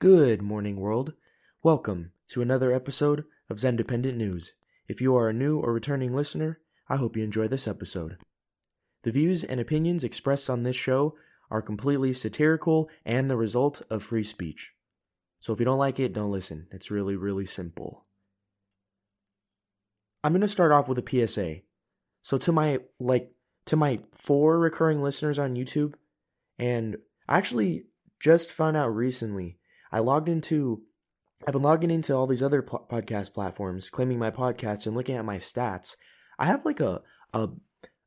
Good morning, world. Welcome to another episode of Zendependent News. If you are a new or returning listener, I hope you enjoy this episode. The views and opinions expressed on this show are completely satirical and the result of free speech. So if you don't like it, don't listen. It's really, really simple. I'm going to start off with a PSA. So to my like to my four recurring listeners on YouTube and I actually just found out recently. I logged into I've been logging into all these other po- podcast platforms, claiming my podcast and looking at my stats. I have like a a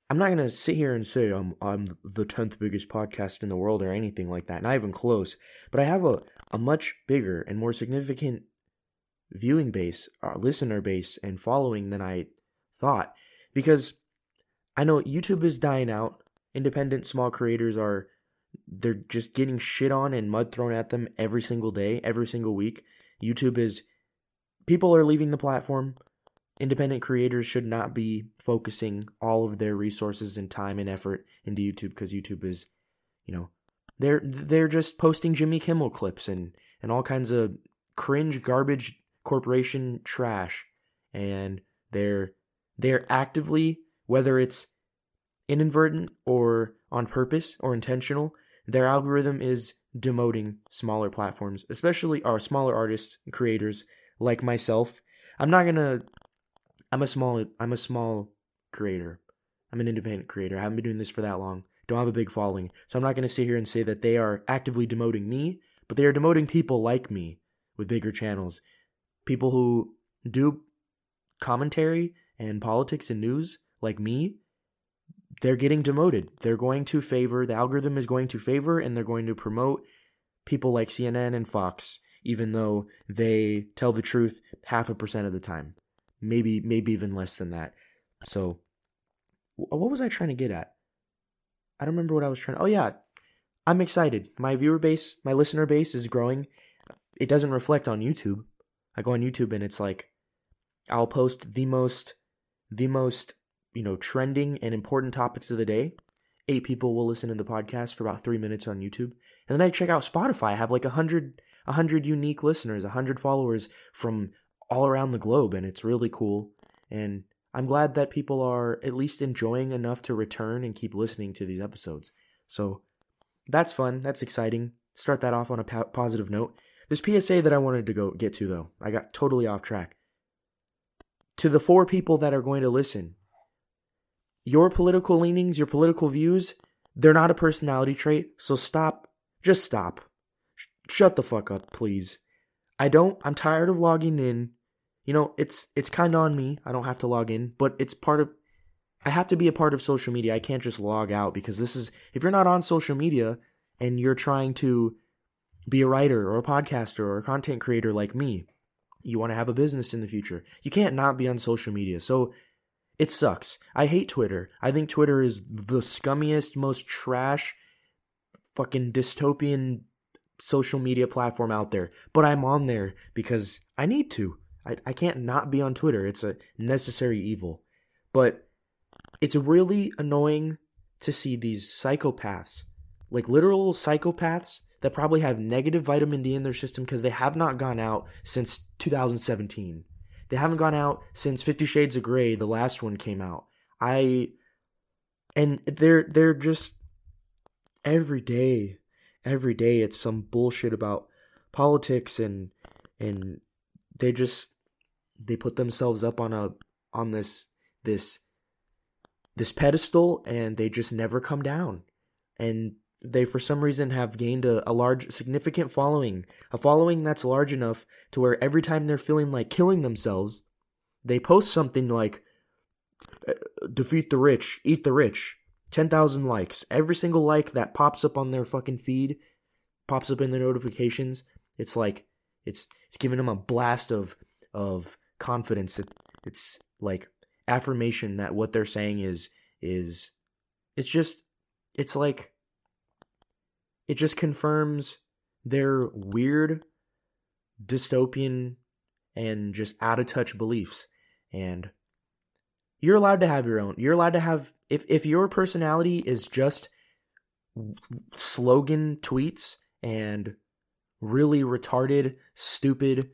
I'm not gonna sit here and say I'm I'm the tenth biggest podcast in the world or anything like that, not even close. But I have a a much bigger and more significant viewing base, uh, listener base, and following than I thought. Because I know YouTube is dying out. Independent small creators are they're just getting shit on and mud thrown at them every single day, every single week. YouTube is people are leaving the platform. Independent creators should not be focusing all of their resources and time and effort into YouTube because YouTube is, you know, they're they're just posting Jimmy Kimmel clips and and all kinds of cringe garbage corporation trash and they're they're actively whether it's inadvertent or on purpose or intentional their algorithm is demoting smaller platforms, especially our smaller artists, creators like myself. I'm not gonna. I'm a small. I'm a small creator. I'm an independent creator. I haven't been doing this for that long. Don't have a big following, so I'm not gonna sit here and say that they are actively demoting me, but they are demoting people like me with bigger channels, people who do commentary and politics and news like me they're getting demoted. They're going to favor, the algorithm is going to favor, and they're going to promote people like CNN and Fox, even though they tell the truth half a percent of the time. Maybe, maybe even less than that. So, what was I trying to get at? I don't remember what I was trying to. Oh, yeah. I'm excited. My viewer base, my listener base is growing. It doesn't reflect on YouTube. I go on YouTube and it's like, I'll post the most, the most you know, trending and important topics of the day. Eight people will listen to the podcast for about three minutes on YouTube. And then I check out Spotify. I have like a hundred a hundred unique listeners, a hundred followers from all around the globe, and it's really cool. And I'm glad that people are at least enjoying enough to return and keep listening to these episodes. So that's fun. That's exciting. Start that off on a po- positive note. This PSA that I wanted to go get to though, I got totally off track. To the four people that are going to listen, your political leanings, your political views, they're not a personality trait, so stop. Just stop. Sh- shut the fuck up, please. I don't I'm tired of logging in. You know, it's it's kind of on me. I don't have to log in, but it's part of I have to be a part of social media. I can't just log out because this is if you're not on social media and you're trying to be a writer or a podcaster or a content creator like me, you want to have a business in the future. You can't not be on social media. So it sucks. I hate Twitter. I think Twitter is the scummiest, most trash, fucking dystopian social media platform out there. But I'm on there because I need to. I, I can't not be on Twitter. It's a necessary evil. But it's really annoying to see these psychopaths, like literal psychopaths, that probably have negative vitamin D in their system because they have not gone out since 2017. They haven't gone out since Fifty Shades of Grey, the last one came out. I and they're they're just every day, every day it's some bullshit about politics and and they just they put themselves up on a on this this this pedestal and they just never come down. And they for some reason have gained a, a, large significant following a following that's large enough to where every time they're feeling like killing themselves they post something like uh, defeat the rich eat the rich 10,000 likes. Every single like that pops up on their fucking feed pops up in the notifications it's like it's it's giving them a blast of of confidence. It, it's like affirmation that what they're saying is is it's just it's like it just confirms their weird dystopian and just out of touch beliefs and you're allowed to have your own you're allowed to have if if your personality is just slogan tweets and really retarded, stupid,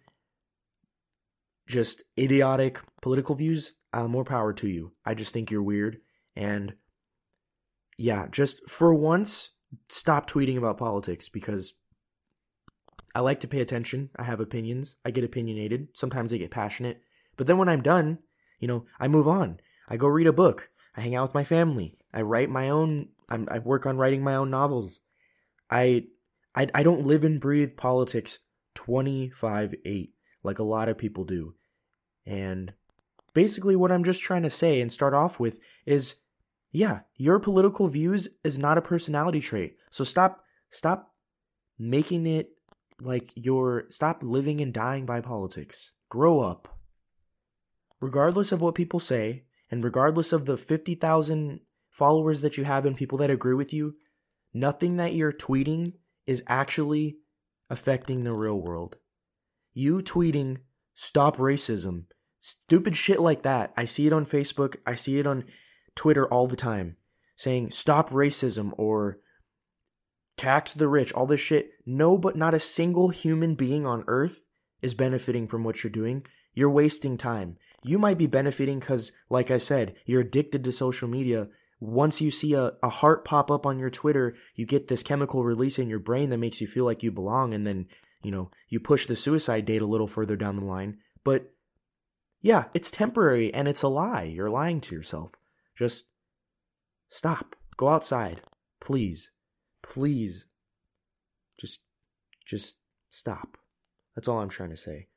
just idiotic political views, uh, more power to you. I just think you're weird. And yeah, just for once, stop tweeting about politics because I like to pay attention. I have opinions. I get opinionated. Sometimes I get passionate. But then when I'm done, you know, I move on. I go read a book. I hang out with my family. I write my own. I'm, i work on writing my own novels. I, I I don't live and breathe politics 25 8 like a lot of people do. And basically, what I'm just trying to say and start off with is yeah, your political views is not a personality trait. So stop stop making it like your stop living and dying by politics. Grow up. Regardless of what people say, and regardless of the 50,000 followers that you have and people that agree with you, nothing that you're tweeting is actually affecting the real world. You tweeting stop racism, stupid shit like that. I see it on Facebook, I see it on Twitter all the time saying stop racism or tax the rich, all this shit. No, but not a single human being on earth is benefiting from what you're doing. You're wasting time. You might be benefiting because, like I said, you're addicted to social media. Once you see a, a heart pop up on your Twitter, you get this chemical release in your brain that makes you feel like you belong, and then, you know, you push the suicide date a little further down the line. But yeah, it's temporary and it's a lie. You're lying to yourself. Just stop. Go outside. Please. Please. Just just stop. That's all I'm trying to say.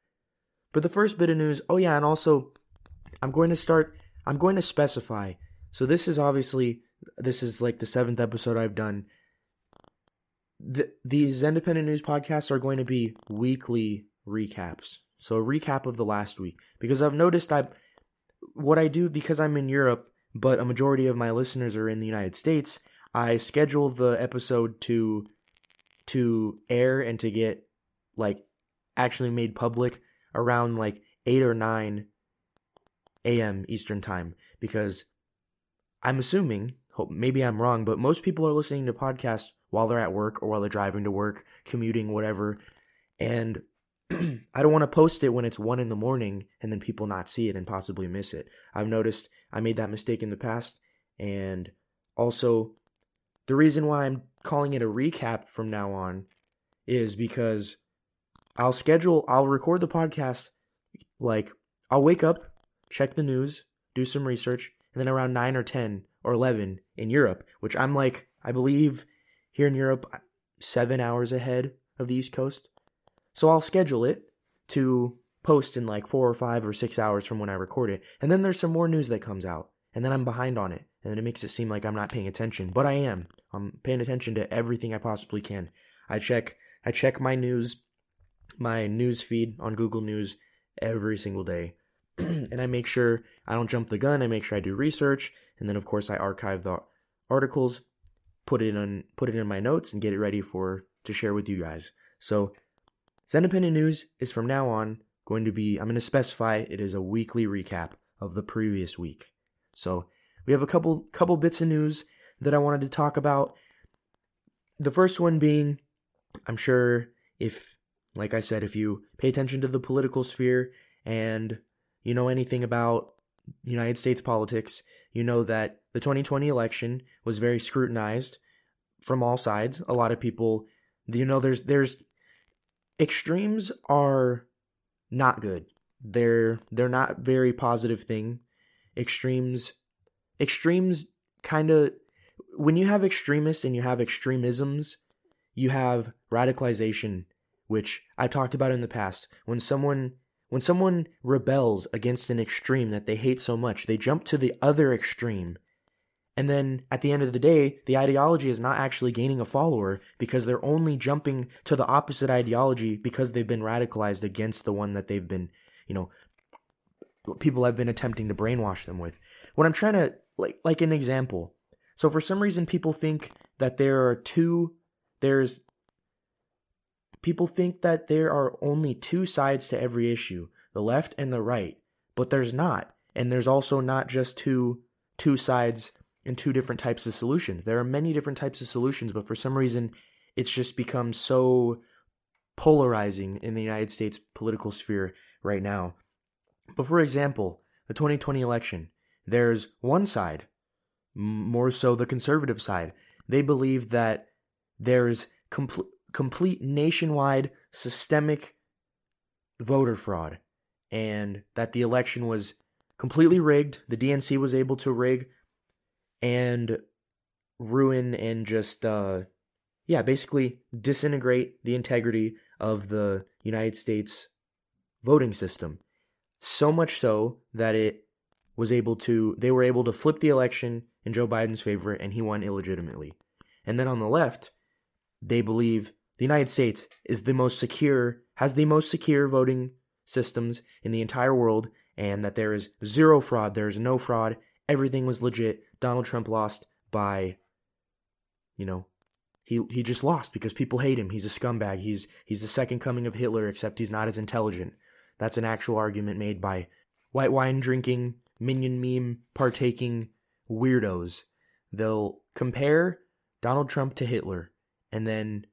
But the first bit of news, oh yeah, and also I'm going to start I'm going to specify. So this is obviously this is like the seventh episode I've done. The, these independent news podcasts are going to be weekly recaps. So a recap of the last week because I've noticed I what I do because I'm in Europe but a majority of my listeners are in the United States, I schedule the episode to to air and to get like actually made public around like 8 or 9 a.m. Eastern time because I'm assuming, maybe I'm wrong, but most people are listening to podcasts while they're at work or while they're driving to work, commuting, whatever. And I don't want to post it when it's one in the morning and then people not see it and possibly miss it. I've noticed I made that mistake in the past. And also, the reason why I'm calling it a recap from now on is because I'll schedule, I'll record the podcast. Like, I'll wake up, check the news, do some research, and then around 9 or 10 or 11 in Europe, which I'm like, I believe here in Europe, seven hours ahead of the East Coast. So I'll schedule it to post in like four or five or six hours from when I record it. And then there's some more news that comes out. And then I'm behind on it. And then it makes it seem like I'm not paying attention. But I am. I'm paying attention to everything I possibly can. I check I check my news my news feed on Google News every single day. and I make sure I don't jump the gun. I make sure I do research. And then of course I archive the articles, put it in put it in my notes and get it ready for to share with you guys. So Independent News is from now on going to be, I'm going to specify it is a weekly recap of the previous week. So we have a couple couple bits of news that I wanted to talk about. The first one being, I'm sure if, like I said, if you pay attention to the political sphere and you know anything about United States politics, you know that the 2020 election was very scrutinized from all sides. A lot of people, you know, there's there's extremes are not good. They're they're not very positive thing. Extremes extremes kind of when you have extremists and you have extremisms, you have radicalization, which I've talked about in the past. When someone when someone rebels against an extreme that they hate so much, they jump to the other extreme and then at the end of the day, the ideology is not actually gaining a follower because they're only jumping to the opposite ideology because they've been radicalized against the one that they've been, you know, people have been attempting to brainwash them with. What I'm trying to like like an example. So for some reason people think that there are two there's people think that there are only two sides to every issue, the left and the right, but there's not. And there's also not just two two sides and two different types of solutions. There are many different types of solutions, but for some reason, it's just become so polarizing in the United States political sphere right now. But for example, the 2020 election, there's one side, more so the conservative side. They believe that there's complete complete nationwide systemic voter fraud and that the election was completely rigged. The DNC was able to rig and ruin and just uh yeah, basically disintegrate the integrity of the United States voting system. So much so that it was able to they were able to flip the election in Joe Biden's favor and he won illegitimately. And then on the left, they believe the United States is the most secure, has the most secure voting systems in the entire world, and that there is zero fraud, there is no fraud, everything was legit. Donald Trump lost by, you know, he he just lost because people hate him. He's a scumbag. He's he's the second coming of Hitler, except he's not as intelligent. That's an actual argument made by white wine drinking, minion meme partaking weirdos. They'll compare Donald Trump to Hitler and then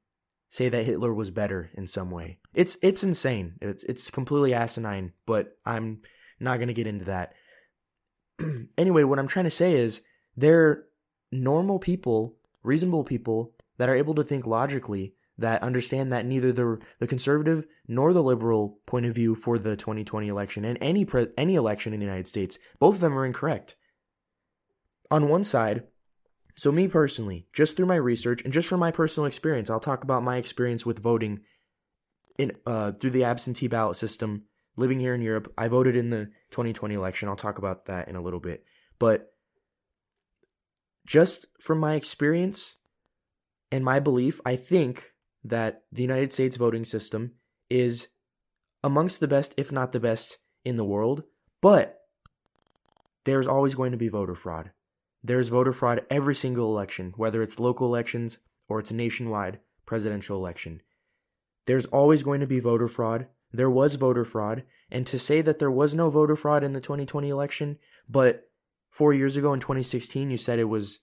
say that Hitler was better in some way. It's it's insane. It's it's completely asinine, but I'm not going to get into that. anyway, what I'm trying to say is they're normal people, reasonable people that are able to think logically that understand that neither the the conservative nor the liberal point of view for the 2020 election and any pre- any election in the United States, both of them are incorrect. On one side, so, me personally, just through my research and just from my personal experience, I'll talk about my experience with voting in uh, through the absentee ballot system. Living here in Europe, I voted in the 2020 election. I'll talk about that in a little bit. But just from my experience and my belief, I think that the United States voting system is amongst the best, if not the best, in the world. But there's always going to be voter fraud. There's voter fraud every single election, whether it's local elections or it's a nationwide presidential election. There's always going to be voter fraud. There was voter fraud. And to say that there was no voter fraud in the 2020 election, but four years ago in 2016, you said it was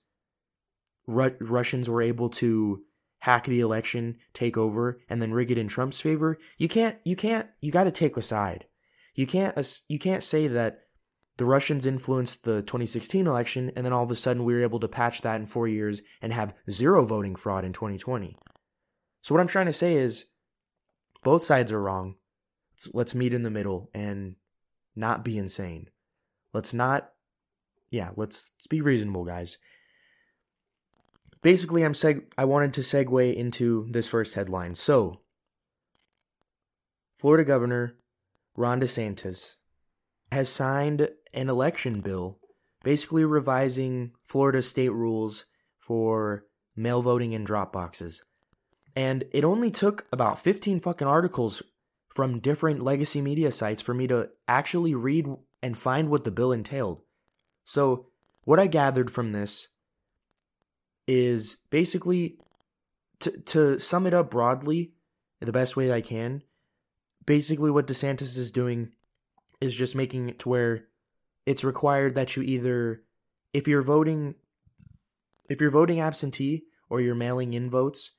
Ru- Russians were able to hack the election, take over, and then rig it in Trump's favor. You can't, you can't, you got to take a side. You can't, you can't say that the Russians influenced the 2016 election, and then all of a sudden we were able to patch that in four years and have zero voting fraud in 2020. So, what I'm trying to say is both sides are wrong. Let's, meet in the middle and not be insane. Let's not, yeah, let's, let's be reasonable, guys. Basically, I'm seg- I wanted to segue into this first headline. So, Florida Governor Ron DeSantis has signed an election bill basically revising Florida state rules for mail voting and drop boxes. And it only took about 15 fucking articles from different legacy media sites for me to actually read and find what the bill entailed. So, what I gathered from this is basically to to sum it up broadly, in the best way I can, basically what DeSantis is doing is just making it to where it's required that you either if you're voting if you're voting absentee or you're mailing in votes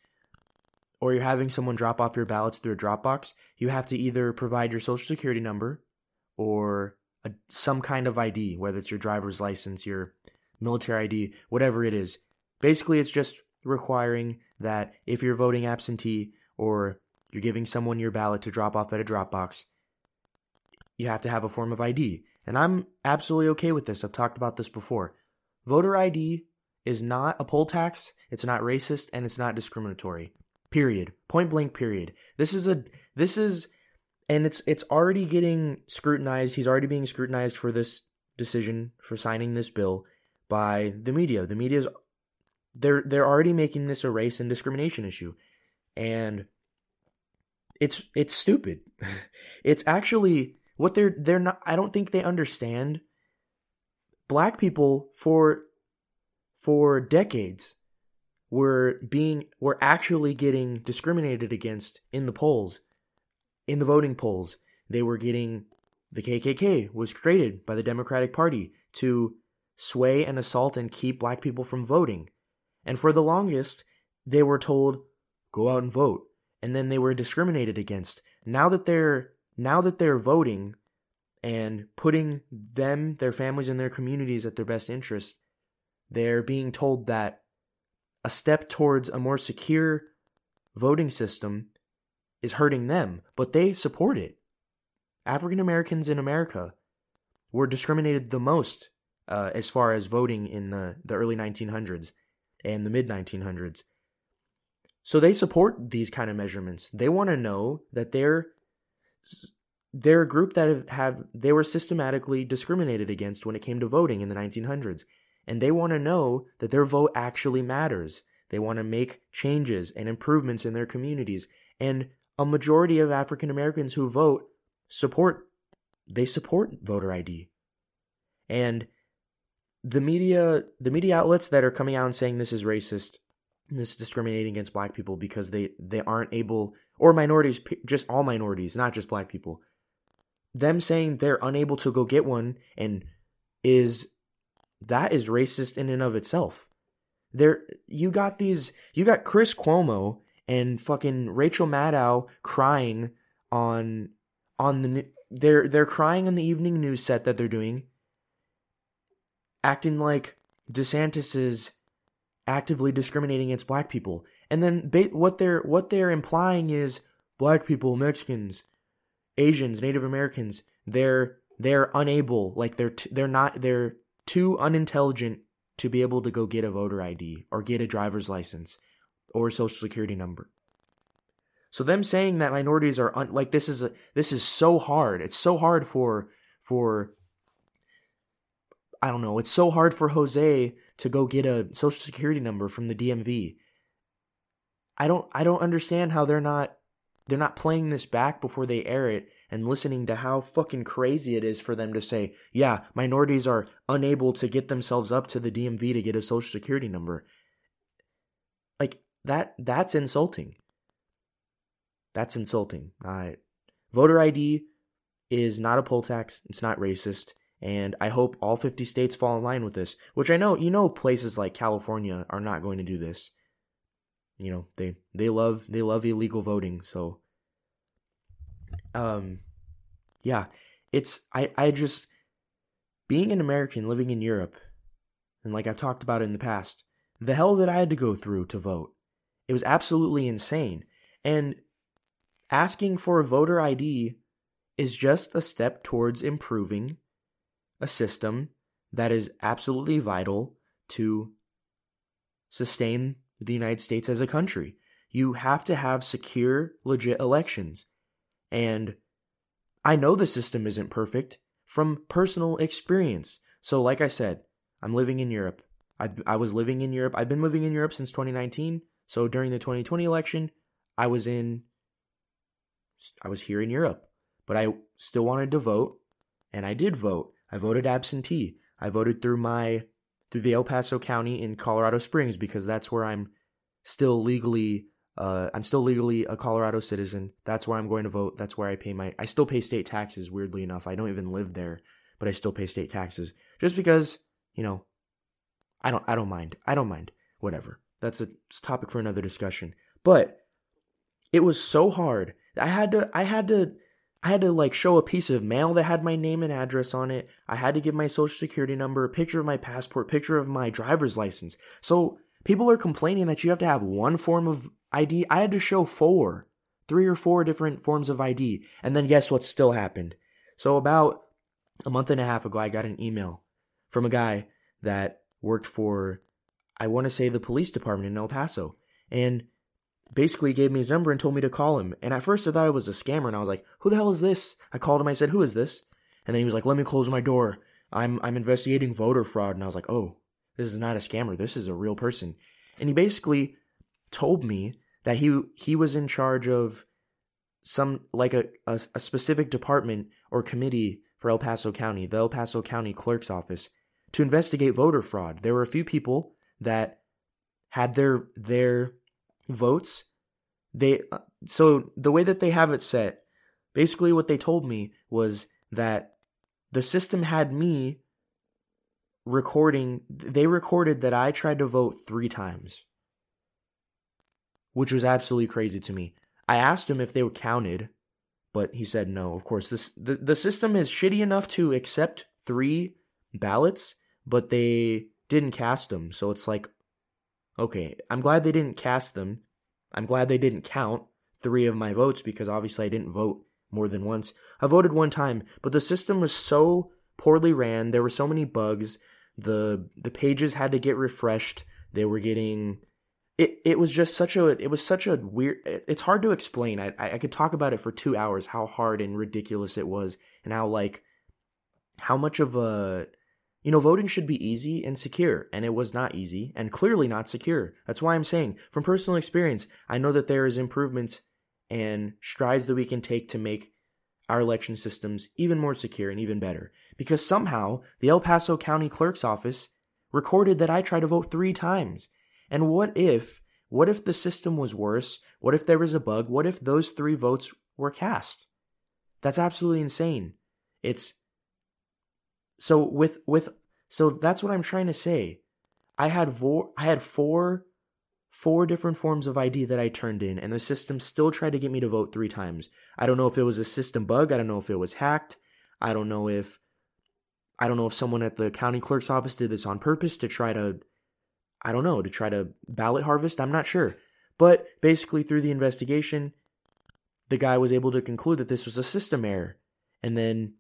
or you're having someone drop off your ballots through a Dropbox, you have to either provide your social security number or a, some kind of ID, whether it's your driver's license, your military ID, whatever it is. Basically, it's just requiring that if you're voting absentee or you're giving someone your ballot to drop off at a Dropbox, you have to have a form of ID. And I'm absolutely okay with this. I've talked about this before. Voter ID is not a poll tax, it's not racist, and it's not discriminatory. Period. Point blank period. This is a this is and it's it's already getting scrutinized. He's already being scrutinized for this decision for signing this bill by the media. The media's they're they're already making this a race and discrimination issue. And it's it's stupid. it's actually what they're they're not I don't think they understand black people for for decades were being were actually getting discriminated against in the polls in the voting polls. They were getting the KKK was created by the Democratic Party to sway and assault and keep black people from voting. And for the longest they were told go out and vote. And then they were discriminated against. Now that they're now that they're voting and putting them, their families, and their communities at their best interest, they're being told that a step towards a more secure voting system is hurting them, but they support it. African Americans in America were discriminated the most uh, as far as voting in the, the early 1900s and the mid 1900s. So they support these kind of measurements. They want to know that they're they're a group that have, have they were systematically discriminated against when it came to voting in the 1900s and they want to know that their vote actually matters. They want to make changes and improvements in their communities. And a majority of African Americans who vote support they support voter ID. And the media the media outlets that are coming out and saying this is racist, this is discriminating against black people because they they aren't able or minorities just all minorities, not just black people. Them saying they're unable to go get one and is that is racist in and of itself. There you got these you got Chris Cuomo and fucking Rachel Maddow crying on on the they're they're crying on the evening news set that they're doing acting like DeSantis is actively discriminating against black people. And then ba- what they're what they're implying is black people, Mexicans, Asians, Native Americans, they're they're unable, like they're t- they're not they're too unintelligent to be able to go get a voter ID or get a driver's license or a social security number. So them saying that minorities are un- like this is a, this is so hard. It's so hard for for I don't know. It's so hard for Jose to go get a social security number from the DMV. I don't I don't understand how they're not they're not playing this back before they air it and listening to how fucking crazy it is for them to say, yeah, minorities are unable to get themselves up to the DMV to get a social security number. Like that that's insulting. That's insulting. Uh, voter ID is not a poll tax. It's not racist. And I hope all 50 states fall in line with this, which I know, you know, places like California are not going to do this. You know, they, they love, they love illegal voting. So, um, yeah, it's, I, I just, being an American living in Europe, and like I've talked about in the past, the hell that I had to go through to vote, it was absolutely insane. And asking for a voter ID is just a step towards improving a system that is absolutely vital to sustain the United States as a country. You have to have secure, legit elections. And I know the system isn't perfect from personal experience. So, like I said, I'm living in Europe. I, I was living in Europe. I've been living in Europe since 2019. So, during the 2020 election, I was in, I was here in Europe. But I still wanted to vote, and I did vote. I voted absentee. I voted through my through the El Paso County in Colorado Springs because that's where I'm still legally uh, I'm still legally a Colorado citizen. That's where I'm going to vote. That's where I pay my I still pay state taxes weirdly enough. I don't even live there, but I still pay state taxes just because, you know, I don't I don't mind. I don't mind. Whatever. That's a topic for another discussion. But it was so hard. I had to I had to I had to like show a piece of mail that had my name and address on it. I had to give my social security number, a picture of my passport, picture of my driver's license. So people are complaining that you have to have one form of ID. I had to show four, three or four different forms of ID. And then guess what still happened? So about a month and a half ago, I got an email from a guy that worked for, I want to say the police department in El Paso. And basically gave me his number and told me to call him. And at first I thought it was a scammer and I was like, who the hell is this? I called him, I said, who is this? And then he was like, let me close my door. I'm I'm investigating voter fraud. And I was like, oh, this is not a scammer. This is a real person. And he basically told me that he he was in charge of some like a, a, a specific department or committee for El Paso County, the El Paso County Clerk's Office, to investigate voter fraud. There were a few people that had their their votes they uh, so the way that they have it set basically what they told me was that the system had me recording they recorded that I tried to vote 3 times which was absolutely crazy to me I asked him if they were counted, but he said no. Of course, this the, the system is shitty enough to accept three ballots, but they didn't cast them. So it's like, okay, I'm glad they didn't cast them. I'm glad they didn't count three of my votes because obviously I didn't vote more than once. I voted one time, but the system was so poorly ran. There were so many bugs. The the pages had to get refreshed. They were getting it it was just such a it was such a weird it's hard to explain. I, I could talk about it for two hours how hard and ridiculous it was and how like how much of a you know voting should be easy and secure and it was not easy and clearly not secure. That's why i'm saying from personal experience i know that there is improvements and strides that we can take to make our election systems even more secure and even better because somehow the el paso county clerk's office recorded that i tried to vote three times and what if, what if the system was worse? What if there was a bug? What if those three votes were cast? That's absolutely insane. It's so with with so that's what I'm trying to say. I had four I had four four different forms of ID that I turned in and the system still tried to get me to vote 3 times. I don't know if it was a system bug, I don't know if it was hacked. I don't know if I don't know if someone at the county clerk's office did this on purpose to try to I don't know, to try to ballot harvest. I'm not sure. But basically, through the investigation, the guy was able to conclude that this was a system error. And then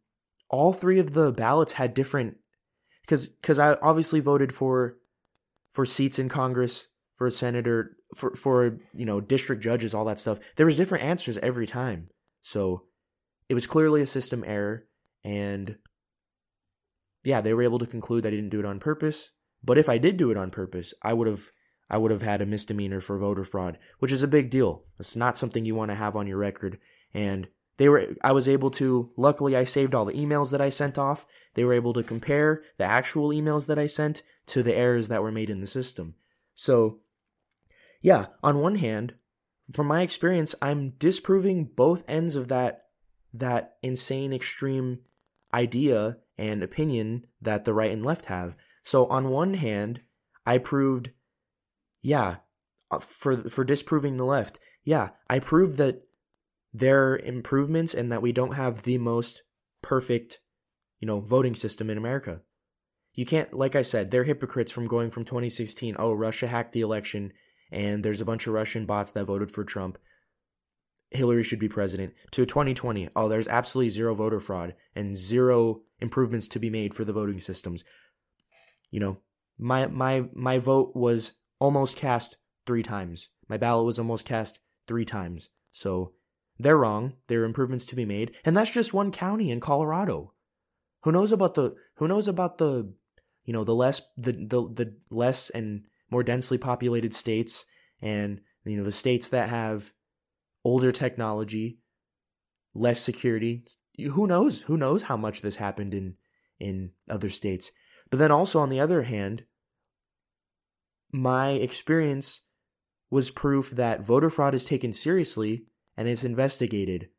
all three of the ballots had different because because I obviously voted for for seats in Congress, for a senator, for for you know district judges, all that stuff. There was different answers every time, so it was clearly a system error. And yeah, they were able to conclude I didn't do it on purpose. But if I did do it on purpose, I would have I would have had a misdemeanor for voter fraud, which is a big deal. It's not something you want to have on your record. And they were I was able to luckily I saved all the emails that I sent off. They were able to compare the actual emails that I sent to the errors that were made in the system. So yeah, on one hand, from my experience, I'm disproving both ends of that that insane extreme idea and opinion that the right and left have. So on one hand, I proved, yeah, uh, for for disproving the left, yeah, I proved that there are improvements and that we don't have the most perfect, you know, voting system in America. You can't, like I said, they're hypocrites from going from 2016. Oh, Russia hacked the election, and there's a bunch of Russian bots that voted for Trump. Hillary should be president. To 2020, oh, there's absolutely zero voter fraud and zero improvements to be made for the voting systems you know, my my my vote was almost cast three times. My ballot was almost cast three times. So they're wrong. There are improvements to be made, and that's just one county in Colorado. Who knows about the who knows about the you know the less the the, the less and more densely populated states and you know the states that have older technology, less security. Who knows? Who knows how much this happened in in other states? But then also, on the other hand, my experience was proof that voter fraud is taken seriously and is investigated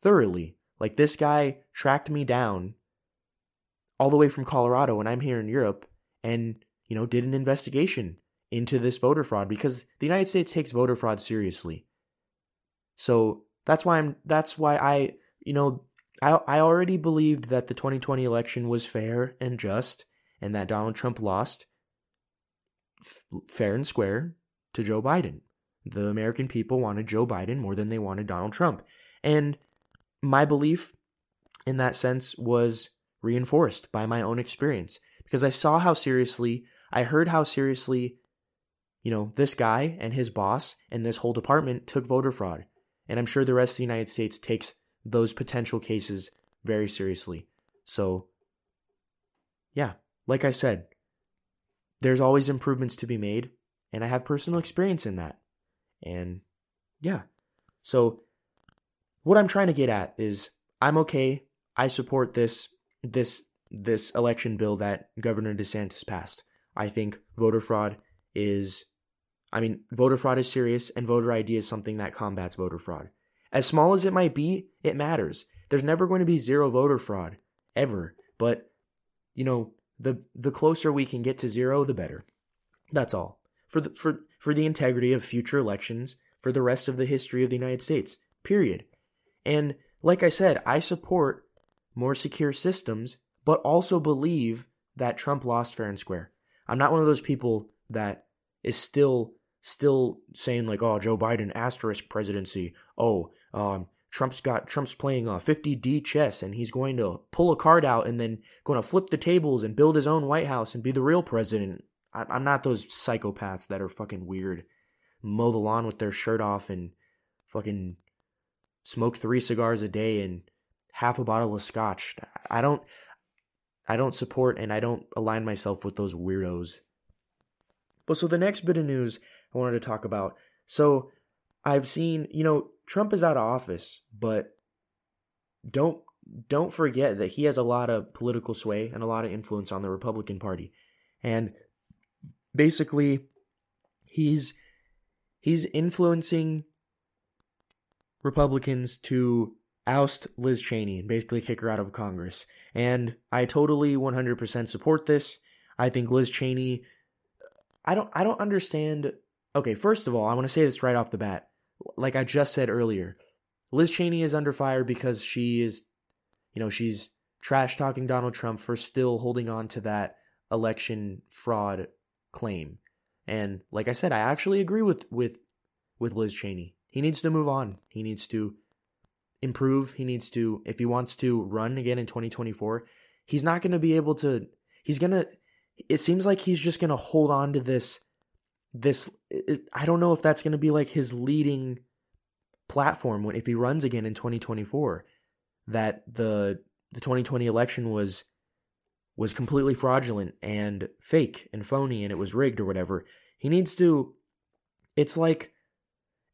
thoroughly. Like this guy tracked me down all the way from Colorado and I'm here in Europe and, you know, did an investigation into this voter fraud because the United States takes voter fraud seriously. So that's why I'm that's why I, you know, I I already believed that the 2020 election was fair and just and that Donald Trump lost f- fair and square to Joe Biden. The American people wanted Joe Biden more than they wanted Donald Trump. And my belief in that sense was reinforced by my own experience because I saw how seriously, I heard how seriously, you know, this guy and his boss and this whole department took voter fraud. And I'm sure the rest of the United States takes those potential cases very seriously. So, yeah, like I said, there's always improvements to be made, and I have personal experience in that. And yeah. So what I'm trying to get at is I'm okay. I support this this this election bill that Governor DeSantis passed. I think voter fraud is I mean, voter fraud is serious and voter ID is something that combats voter fraud. As small as it might be, it matters. There's never going to be zero voter fraud ever, but you know, the the closer we can get to zero, the better. That's all. For the for for the integrity of future elections, for the rest of the history of the United States. Period. And like I said, I support more secure systems, but also believe that Trump lost fair and square. I'm not one of those people that is still still saying like, "Oh, Joe Biden asterisk presidency." Oh, um, Trump's got Trump's playing a uh, 50D chess and he's going to pull a card out and then going to flip the tables and build his own White House and be the real president. I, I'm not those psychopaths that are fucking weird, mow the lawn with their shirt off and fucking smoke three cigars a day and half a bottle of scotch. I don't I don't support and I don't align myself with those weirdos. But so the next bit of news I wanted to talk about. So I've seen, you know, Trump is out of office, but don't don't forget that he has a lot of political sway and a lot of influence on the Republican Party. And basically he's he's influencing Republicans to oust Liz Cheney and basically kick her out of Congress. And I totally 100% support this. I think Liz Cheney I don't I don't understand Okay, first of all, I want to say this right off the bat. Like I just said earlier, Liz Cheney is under fire because she is you know, she's trash talking Donald Trump for still holding on to that election fraud claim. And like I said, I actually agree with with with Liz Cheney. He needs to move on. He needs to improve. He needs to, if he wants to run again in 2024, he's not going to be able to, he's going to, it seems like he's just going to hold on to this, this, I don't know if that's going to be like his leading platform when, if he runs again in 2024, that the, the 2020 election was, was completely fraudulent and fake and phony and it was rigged or whatever. He needs to, it's like,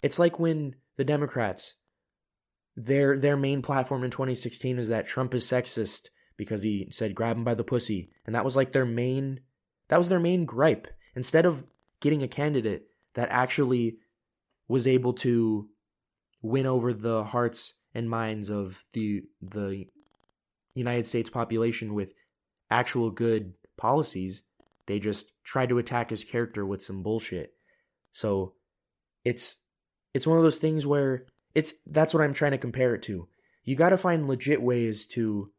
it's like when the Democrats their their main platform in 2016 is that Trump is sexist because he said grab him by the pussy. And that was like their main that was their main gripe. Instead of getting a candidate that actually was able to win over the hearts and minds of the the United States population with actual good policies they just tried to attack his character with some bullshit. So it's it's one of those things where it's that's what I'm trying to compare it to. You got to find legit ways to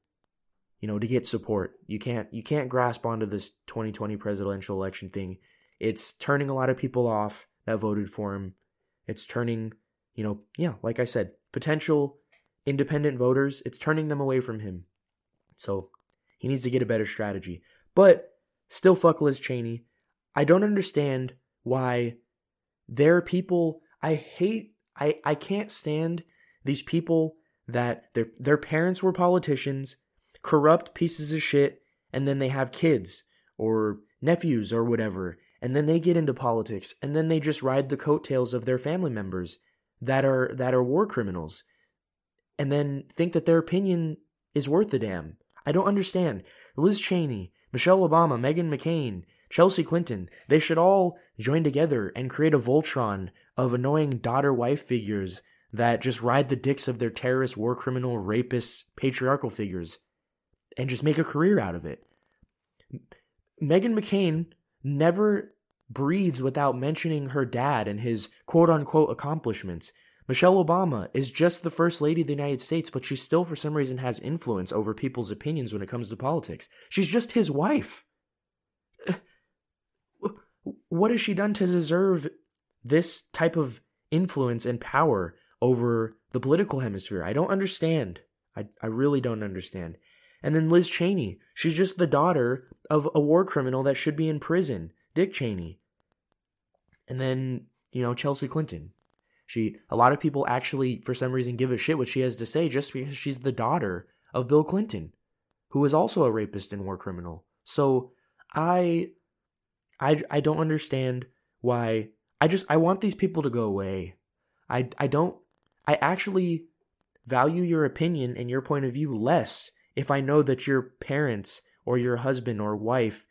you know, to get support. You can't you can't grasp onto this 2020 presidential election thing. It's turning a lot of people off that voted for him. It's turning, you know, yeah, like I said, potential independent voters, it's turning them away from him. So, he needs to get a better strategy. But still fuck Liz Cheney. I don't understand why there are people I hate I I can't stand these people that their their parents were politicians, corrupt pieces of shit, and then they have kids or nephews or whatever, and then they get into politics and then they just ride the coattails of their family members that are that are war criminals and then think that their opinion is worth a damn. I don't understand. Liz Cheney, Michelle Obama, Meghan McCain, Chelsea Clinton, they should all join together and create a Voltron of annoying daughter wife figures that just ride the dicks of their terrorist, war criminal, rapist, patriarchal figures and just make a career out of it. Meghan McCain never breathes without mentioning her dad and his quote unquote accomplishments. Michelle Obama is just the first lady of the United States, but she still, for some reason, has influence over people's opinions when it comes to politics. She's just his wife what has she done to deserve this type of influence and power over the political hemisphere? I don't understand. I, I really don't understand. And then Liz Cheney, she's just the daughter of a war criminal that should be in prison, Dick Cheney. And then, you know, Chelsea Clinton. She a lot of people actually for some reason give a shit what she has to say just because she's the daughter of Bill Clinton, who was also a rapist and war criminal. So I I I don't understand why I just I want these people to go away. I I don't I actually value your opinion and your point of view less if I know that your parents or your husband or wife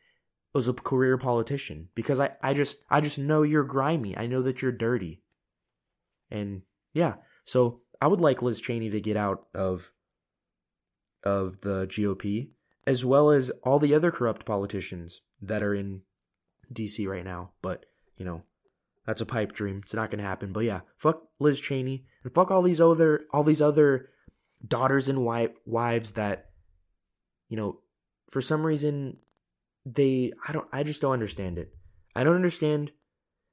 was a career politician because I, I just I just know you're grimy. I know that you're dirty. And yeah, so I would like Liz Cheney to get out of of the GOP as well as all the other corrupt politicians that are in DC right now, but you know, That's a pipe dream. It's not gonna happen. But yeah, fuck Liz Cheney and fuck all these other all these other daughters and wife, wives that you know for some reason they I don't I just don't understand it. I don't understand.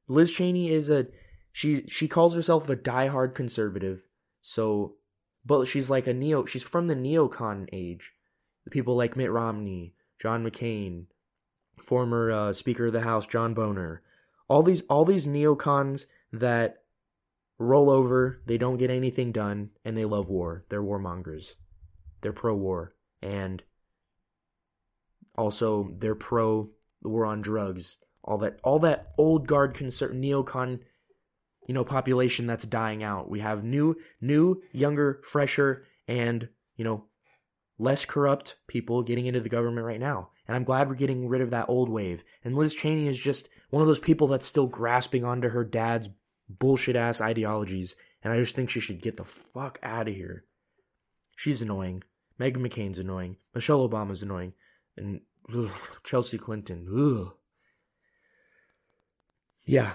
Liz Cheney is a she she calls herself a diehard conservative. So but she's like a neo she's from the neocon age. The people like Mitt Romney, John McCain, former uh, Speaker of the House John Boehner, all these all these neocons that roll over, they don't get anything done, and they love war. They're warmongers. They're pro-war, and also they're pro the war on drugs. All that all that old guard conser- neocon you know population that's dying out. We have new new younger fresher and you know less corrupt people getting into the government right now. And I'm glad we're getting rid of that old wave. And Liz Cheney is just one of those people that's still grasping onto her dad's bullshit ass ideologies. And I just think she should get the fuck out of here. She's annoying. Meghan McCain's annoying. Michelle Obama's annoying. And ugh, Chelsea Clinton. Ugh. Yeah.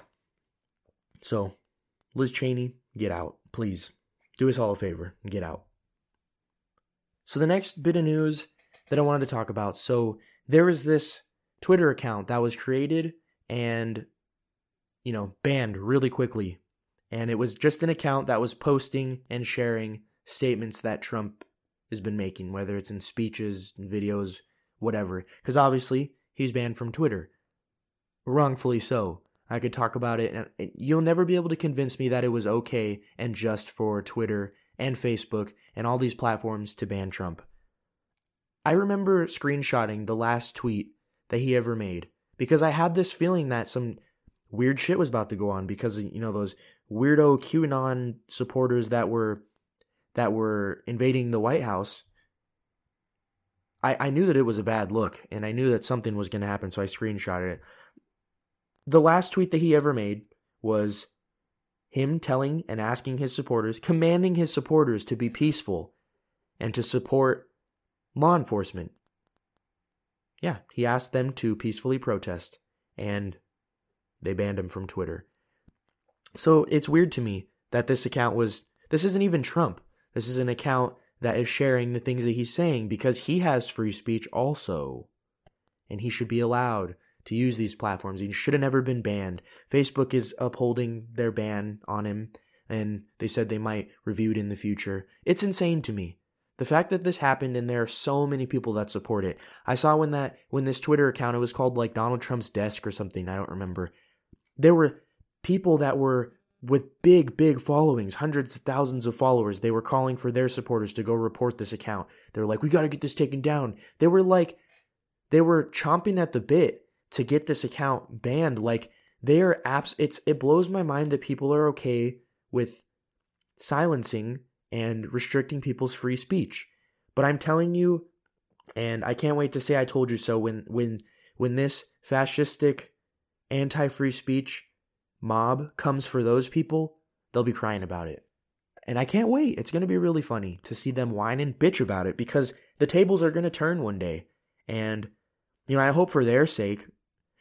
So, Liz Cheney, get out. Please. Do us all a favor and get out. So the next bit of news that I wanted to talk about. So there is this Twitter account that was created and you know, banned really quickly. And it was just an account that was posting and sharing statements that Trump has been making, whether it's in speeches, videos, whatever. Because obviously, he's banned from Twitter. Wrongfully so. I could talk about it, and you'll never be able to convince me that it was okay and just for Twitter and Facebook and all these platforms to ban Trump. I remember screenshotting the last tweet that he ever made because I had this feeling that some weird shit was about to go on because you know those weirdo QAnon supporters that were that were invading the White House. I I knew that it was a bad look and I knew that something was going to happen so I screenshotted it. The last tweet that he ever made was him telling and asking his supporters, commanding his supporters to be peaceful and to support law enforcement. Yeah, he asked them to peacefully protest, and they banned him from Twitter. So it's weird to me that this account was. This isn't even Trump. This is an account that is sharing the things that he's saying because he has free speech also. And he should be allowed to use these platforms. He should have never been banned. Facebook is upholding their ban on him, and they said they might review it in the future. It's insane to me. The fact that this happened and there are so many people that support it. I saw when that when this Twitter account it was called like Donald Trump's desk or something, I don't remember. There were people that were with big big followings, hundreds of thousands of followers. They were calling for their supporters to go report this account. They were like, "We got to get this taken down." They were like they were chomping at the bit to get this account banned. Like they are apps. It's it blows my mind that people are okay with silencing and restricting people's free speech. But I'm telling you, and I can't wait to say I told you so when when when this fascistic anti-free speech mob comes for those people, they'll be crying about it. And I can't wait. It's going to be really funny to see them whine and bitch about it because the tables are going to turn one day. And, you know, I hope for their sake,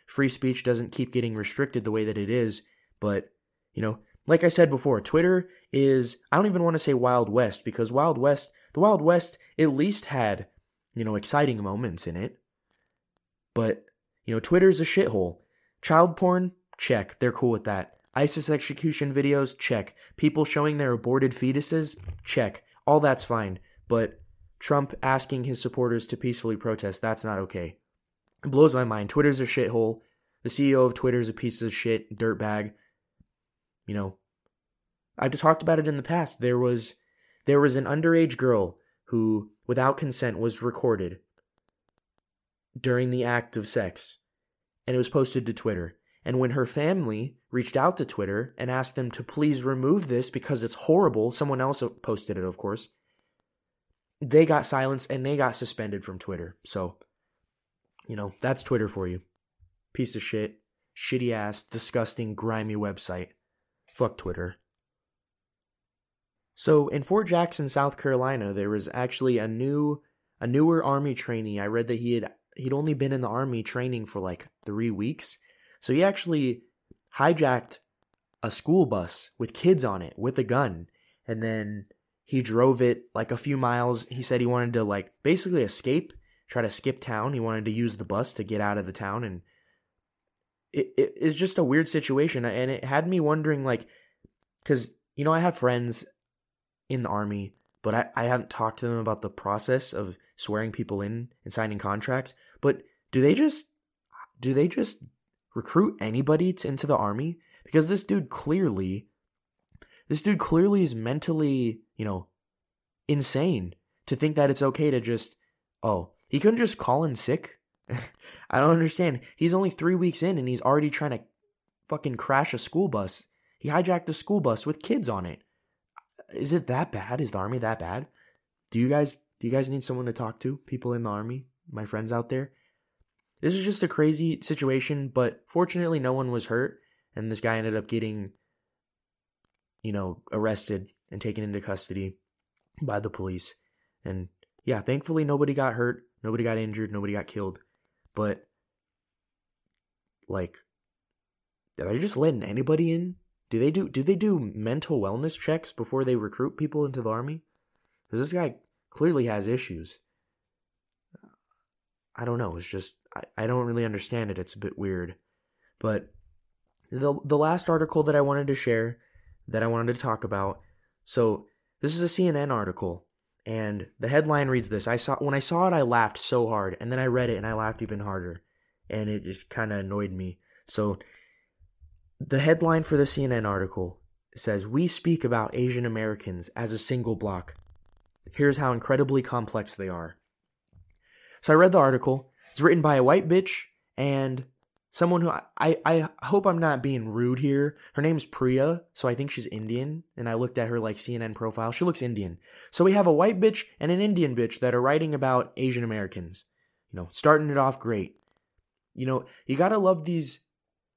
free speech doesn't keep getting restricted the way that it is. But, you know, like I said before, Twitter is, I don't even want to say Wild West because Wild West, the Wild West at least had, you know, exciting moments in it. But, you know, Twitter's a shithole. Child porn, check. They're cool with that. ISIS execution videos, check. People showing their aborted fetuses, check. All that's fine. But Trump asking his supporters to peacefully protest, that's not okay. It blows my mind. Twitter's a shithole. The CEO of Twitter is a piece of shit, dirtbag. You know, I've talked about it in the past. There was there was an underage girl who, without consent, was recorded during the act of sex, and it was posted to Twitter. And when her family reached out to Twitter and asked them to please remove this because it's horrible, someone else posted it, of course, they got silenced and they got suspended from Twitter. So you know, that's Twitter for you. Piece of shit, shitty ass, disgusting, grimy website. Fuck Twitter. So in Fort Jackson, South Carolina, there was actually a new a newer army trainee. I read that he had he'd only been in the army training for like 3 weeks. So he actually hijacked a school bus with kids on it with a gun. And then he drove it like a few miles. He said he wanted to like basically escape, try to skip town. He wanted to use the bus to get out of the town and it, it is just a weird situation and it had me wondering like cuz you know I have friends in the army, but I, I haven't talked to them about the process of swearing people in and signing contracts. But do they just do they just recruit anybody to, into the army? Because this dude clearly this dude clearly is mentally, you know, insane to think that it's okay to just oh, he couldn't just call in sick. I don't understand. He's only 3 weeks in and he's already trying to fucking crash a school bus. He hijacked a school bus with kids on it. Is it that bad? Is the army that bad? Do you guys do you guys need someone to talk to? People in the army, my friends out there. This is just a crazy situation, but fortunately no one was hurt and this guy ended up getting you know, arrested and taken into custody by the police. And yeah, thankfully nobody got hurt, nobody got injured, nobody got killed. But like are they just letting anybody in? Do they do do they do mental wellness checks before they recruit people into the army? Because this guy clearly has issues. I don't know. It's just I, I don't really understand it. It's a bit weird. But the the last article that I wanted to share that I wanted to talk about. So this is a CNN article, and the headline reads this. I saw when I saw it, I laughed so hard, and then I read it and I laughed even harder, and it just kind of annoyed me. So the headline for the CNN article says We speak about Asian Americans as a single block. Here's how incredibly complex they are. So I read the article. It's written by a white bitch and someone who I, I hope I'm not being rude here. Her name's Priya, so I think she's Indian. And I looked at her like CNN profile. She looks Indian. So we have a white bitch and an Indian bitch that are writing about Asian Americans. You know, starting it off great. You know, you gotta love these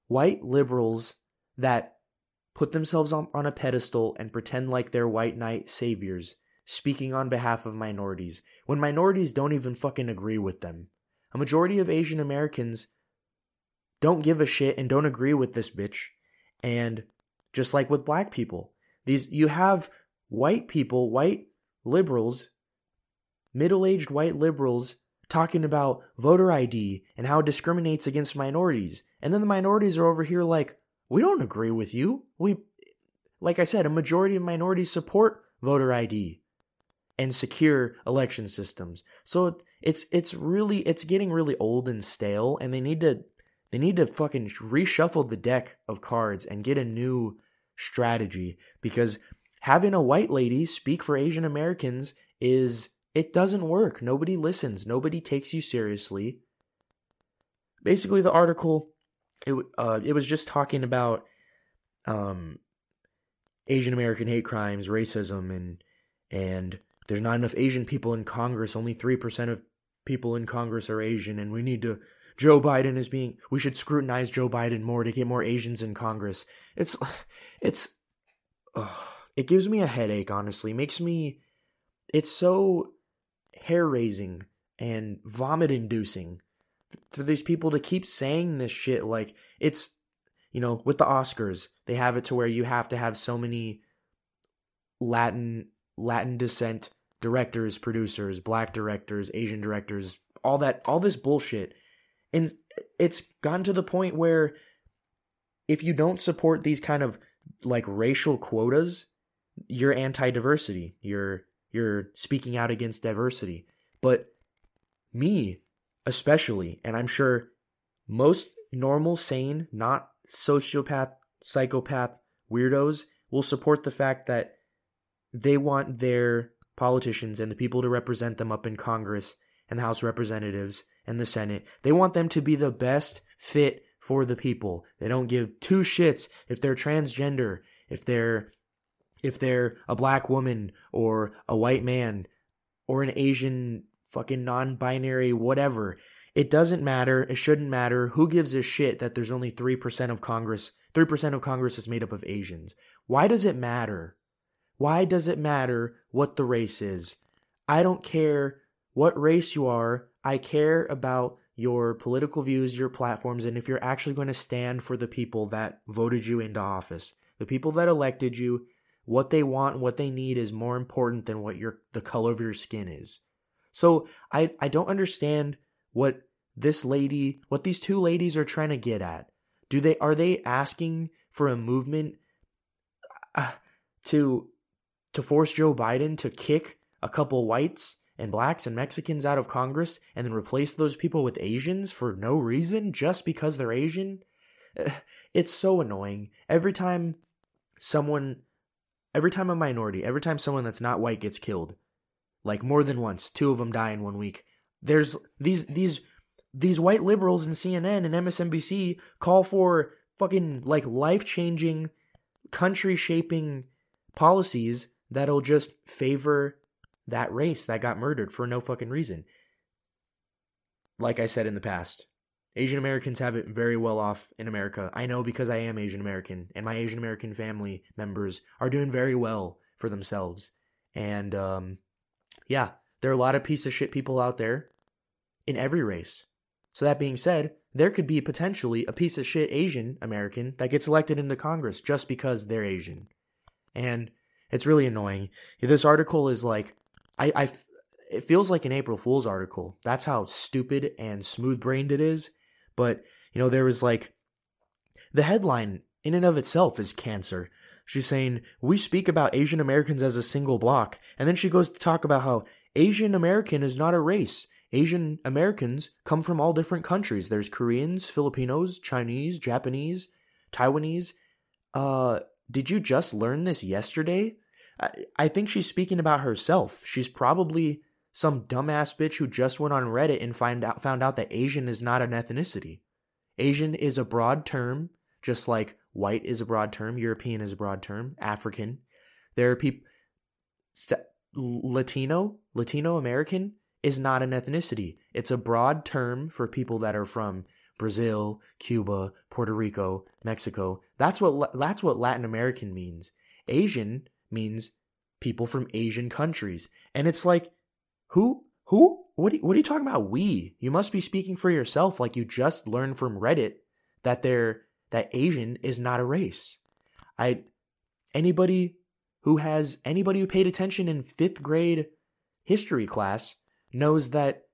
white liberals that put themselves on, on a pedestal and pretend like they're white knight saviors, speaking on behalf of minorities, when minorities don't even fucking agree with them. A majority of Asian Americans don't give a shit and don't agree with this bitch. And just like with black people, these you have white people, white liberals, middle-aged white liberals talking about voter ID and how it discriminates against minorities. And then the minorities are over here like, we don't agree with you. We, like I said, a majority of minorities support voter ID and secure election systems. So it's it's really it's getting really old and stale, and they need to they need to fucking reshuffle the deck of cards and get a new strategy because having a white lady speak for Asian Americans is it doesn't work. Nobody listens. Nobody takes you seriously. Basically, the article it uh, it was just talking about um, Asian American hate crimes, racism, and and there's not enough Asian people in Congress. Only three percent of people in Congress are Asian, and we need to. Joe Biden is being. We should scrutinize Joe Biden more to get more Asians in Congress. It's, it's, it gives me a headache. Honestly, makes me. It's so hair raising and vomit inducing for these people to keep saying this shit like it's you know with the oscars they have it to where you have to have so many latin latin descent directors producers black directors asian directors all that all this bullshit. And it's gotten to the point where if you don't support these kind of like racial quotas you're anti-diversity. You're you're speaking out against diversity. But me, especially, and I'm sure most normal, sane, not sociopath, psychopath weirdos will support the fact that they want their politicians and the people to represent them up in Congress and the House Representatives and the Senate. They want them to be the best fit for the people. They don't give two shits if they're transgender, if they're if they're a black woman or a white man or an Asian fucking non binary, whatever. It doesn't matter. It shouldn't matter. Who gives a shit that there's only 3% of Congress? 3% of Congress is made up of Asians. Why does it matter? Why does it matter what the race is? I don't care what race you are. I care about your political views, your platforms, and if you're actually going to stand for the people that voted you into office. The people that elected you, what they want, what they need is more important than what your the color of your skin is. So I I don't understand what this lady, what these two ladies are trying to get at. Do they are they asking for a movement uh, to to force Joe Biden to kick a couple whites and blacks and Mexicans out of Congress and then replace those people with Asians for no reason just because they're Asian? It's so annoying. Every time someone every time a minority, every time someone that's not white gets killed, like more than once, two of them die in one week. There's these these these white liberals in CNN and MSNBC call for fucking like life-changing country-shaping policies that'll just favor that race that got murdered for no fucking reason. Like I said in the past, Asian Americans have it very well off in America. I know because I am Asian American, and my Asian American family members are doing very well for themselves. And um, yeah, there are a lot of piece of shit people out there in every race. So that being said, there could be potentially a piece of shit Asian American that gets elected into Congress just because they're Asian. And it's really annoying. This article is like I, I it feels like an April Fool's article. That's how stupid and smooth brained it is. But, you know, there was like the headline in and of itself is cancer. She's saying, We speak about Asian Americans as a single block. And then she goes to talk about how Asian American is not a race. Asian Americans come from all different countries. There's Koreans, Filipinos, Chinese, Japanese, Taiwanese. Uh, did you just learn this yesterday? I, I think she's speaking about herself. She's probably some dumbass bitch who just went on Reddit and find out found out that Asian is not an ethnicity. Asian is a broad term, just like white is a broad term, European is a broad term, African. There are people Latino, Latino American is not an ethnicity. It's a broad term for people that are from Brazil, Cuba, Puerto Rico, Mexico. That's what that's what Latin American means. Asian means people from Asian countries. And it's like, who, who, what are, what are you talking about? We, you must be speaking for yourself. Like you just learned from Reddit that they're, that Asian is not a race. I, anybody who has, anybody who paid attention in fifth grade history class knows that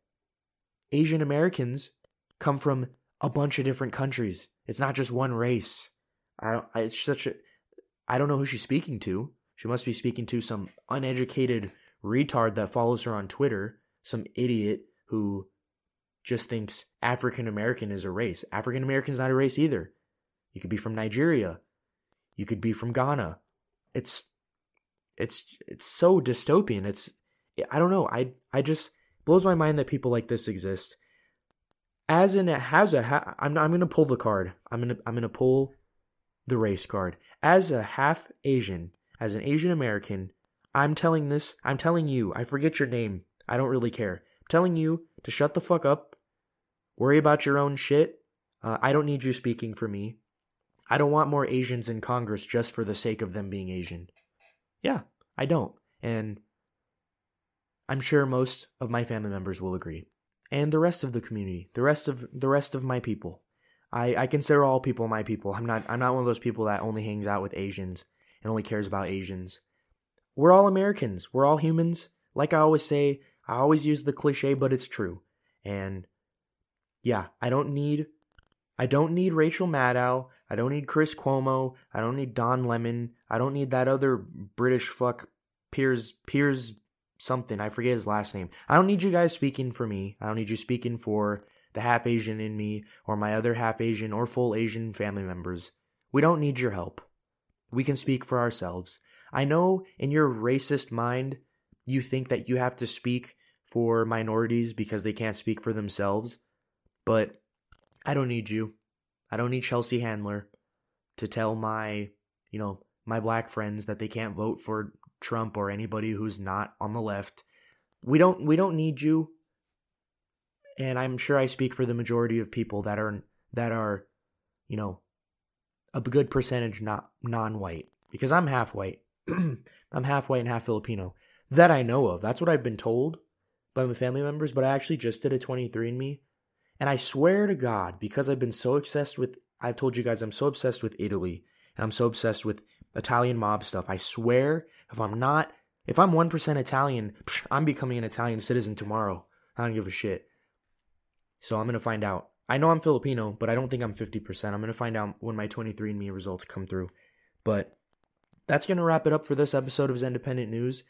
Asian Americans come from a bunch of different countries. It's not just one race. I don't, it's such a, I don't know who she's speaking to. She must be speaking to some uneducated retard that follows her on Twitter, some idiot who just thinks African American is a race. African American is not a race either. You could be from Nigeria. You could be from Ghana. It's it's it's so dystopian. It's I don't know. I I just blows my mind that people like this exist. As in a ha- I'm I'm to pull the card. I'm to I'm to pull the race card. As a half Asian, as an Asian American, I'm telling this, I'm telling you, I forget your name. I don't really care. I'm telling you to shut the fuck up. Worry about your own shit. Uh, I don't need you speaking for me. I don't want more Asians in Congress just for the sake of them being Asian. Yeah, I don't. And I'm sure most of my family members will agree. And the rest of the community, the rest of the rest of my people. I, I consider all people my people. I'm not I'm not one of those people that only hangs out with Asians and only cares about Asians. We're all Americans. We're all humans. Like I always say, I always use the cliche, but it's true. And yeah, I don't need I don't need Rachel Maddow. I don't need Chris Cuomo. I don't need Don Lemon. I don't need that other British fuck Piers Piers something. I forget his last name. I don't need you guys speaking for me. I don't need you speaking for the half Asian in me or my other half Asian or full Asian family members. We don't need your help. We can speak for ourselves. I know in your racist mind, you think that you have to speak for minorities because they can't speak for themselves, but I don't need you. I don't need Chelsea Handler to tell my, you know, my black friends that they can't vote for Trump or anybody who's not on the left. We don't we don't need you. And I'm sure I speak for the majority of people that are that are, you know, a good percentage not non-white because I'm half white. I'm half white and half Filipino. That I know of. That's what I've been told by my family members, but I actually just did a 23andme. And I swear to God, because I've been so obsessed with I've told you guys I'm so obsessed with Italy and I'm so obsessed with Italian mob stuff. I swear, if I'm not, if I'm 1% Italian, psh, I'm becoming an Italian citizen tomorrow. I don't give a shit. So I'm going to find out. I know I'm Filipino, but I don't think I'm 50%. I'm going to find out when my 23andMe results come through. But that's going to wrap it up for this episode of Independent News.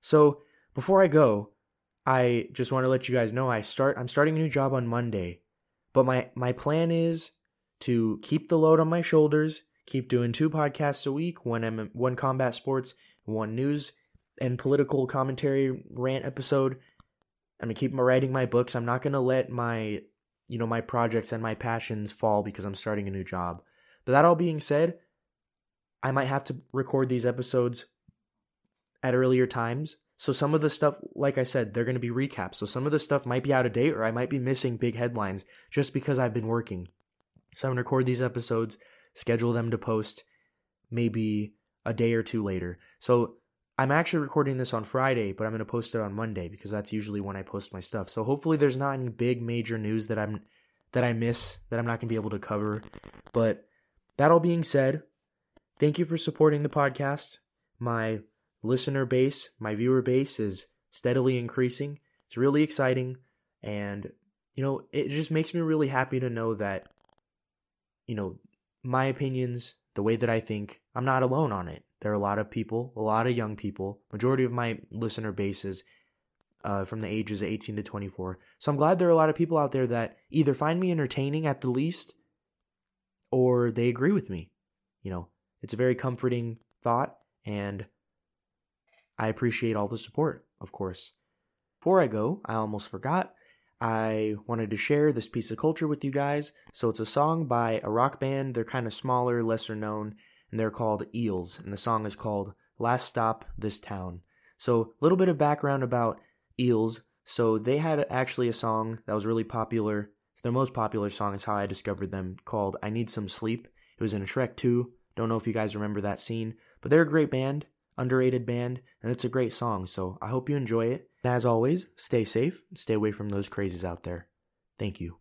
So before I go, I just want to let you guys know I start I'm starting a new job on Monday. But my my plan is to keep the load on my shoulders, keep doing two podcasts a week, one M- one combat sports, one news and political commentary rant episode. I'm gonna keep writing my books. I'm not gonna let my you know my projects and my passions fall because I'm starting a new job. But that all being said, I might have to record these episodes at earlier times. So some of the stuff, like I said, they're to be recaps. So some of the stuff might be out of date or I might be missing big headlines just because I've been working. So I'm to record these episodes, schedule them to post maybe a day or two later. So I'm actually recording this on Friday, but I'm going to post it on Monday because that's usually when I post my stuff. So hopefully there's not any big major news that I'm that I miss that I'm not going to be able to cover. But that all being said, thank you for supporting the podcast. My listener base, my viewer base is steadily increasing. It's really exciting and you know, it just makes me really happy to know that you know, my opinions, the way that I think, I'm not alone on it. There are a lot of people, a lot of young people. Majority of my listener base is uh, from the ages of 18 to 24. So I'm glad there are a lot of people out there that either find me entertaining at the least or they agree with me. You know, it's a very comforting thought and I appreciate all the support, of course. Before I go, I almost forgot. I wanted to share this piece of culture with you guys. So it's a song by a rock band. They're kind of smaller, lesser known, and they're called Eels. And the song is called Last Stop This Town. So a little bit of background about Eels. So they had actually a song that was really popular. It's their most popular song is how I discovered them called I Need Some Sleep. It was in Shrek 2. Don't know if you guys remember that scene, but they're a great band underrated band, and it's a great song, so I hope you enjoy it. And as always, stay safe, stay away from those crazies out there. Thank you.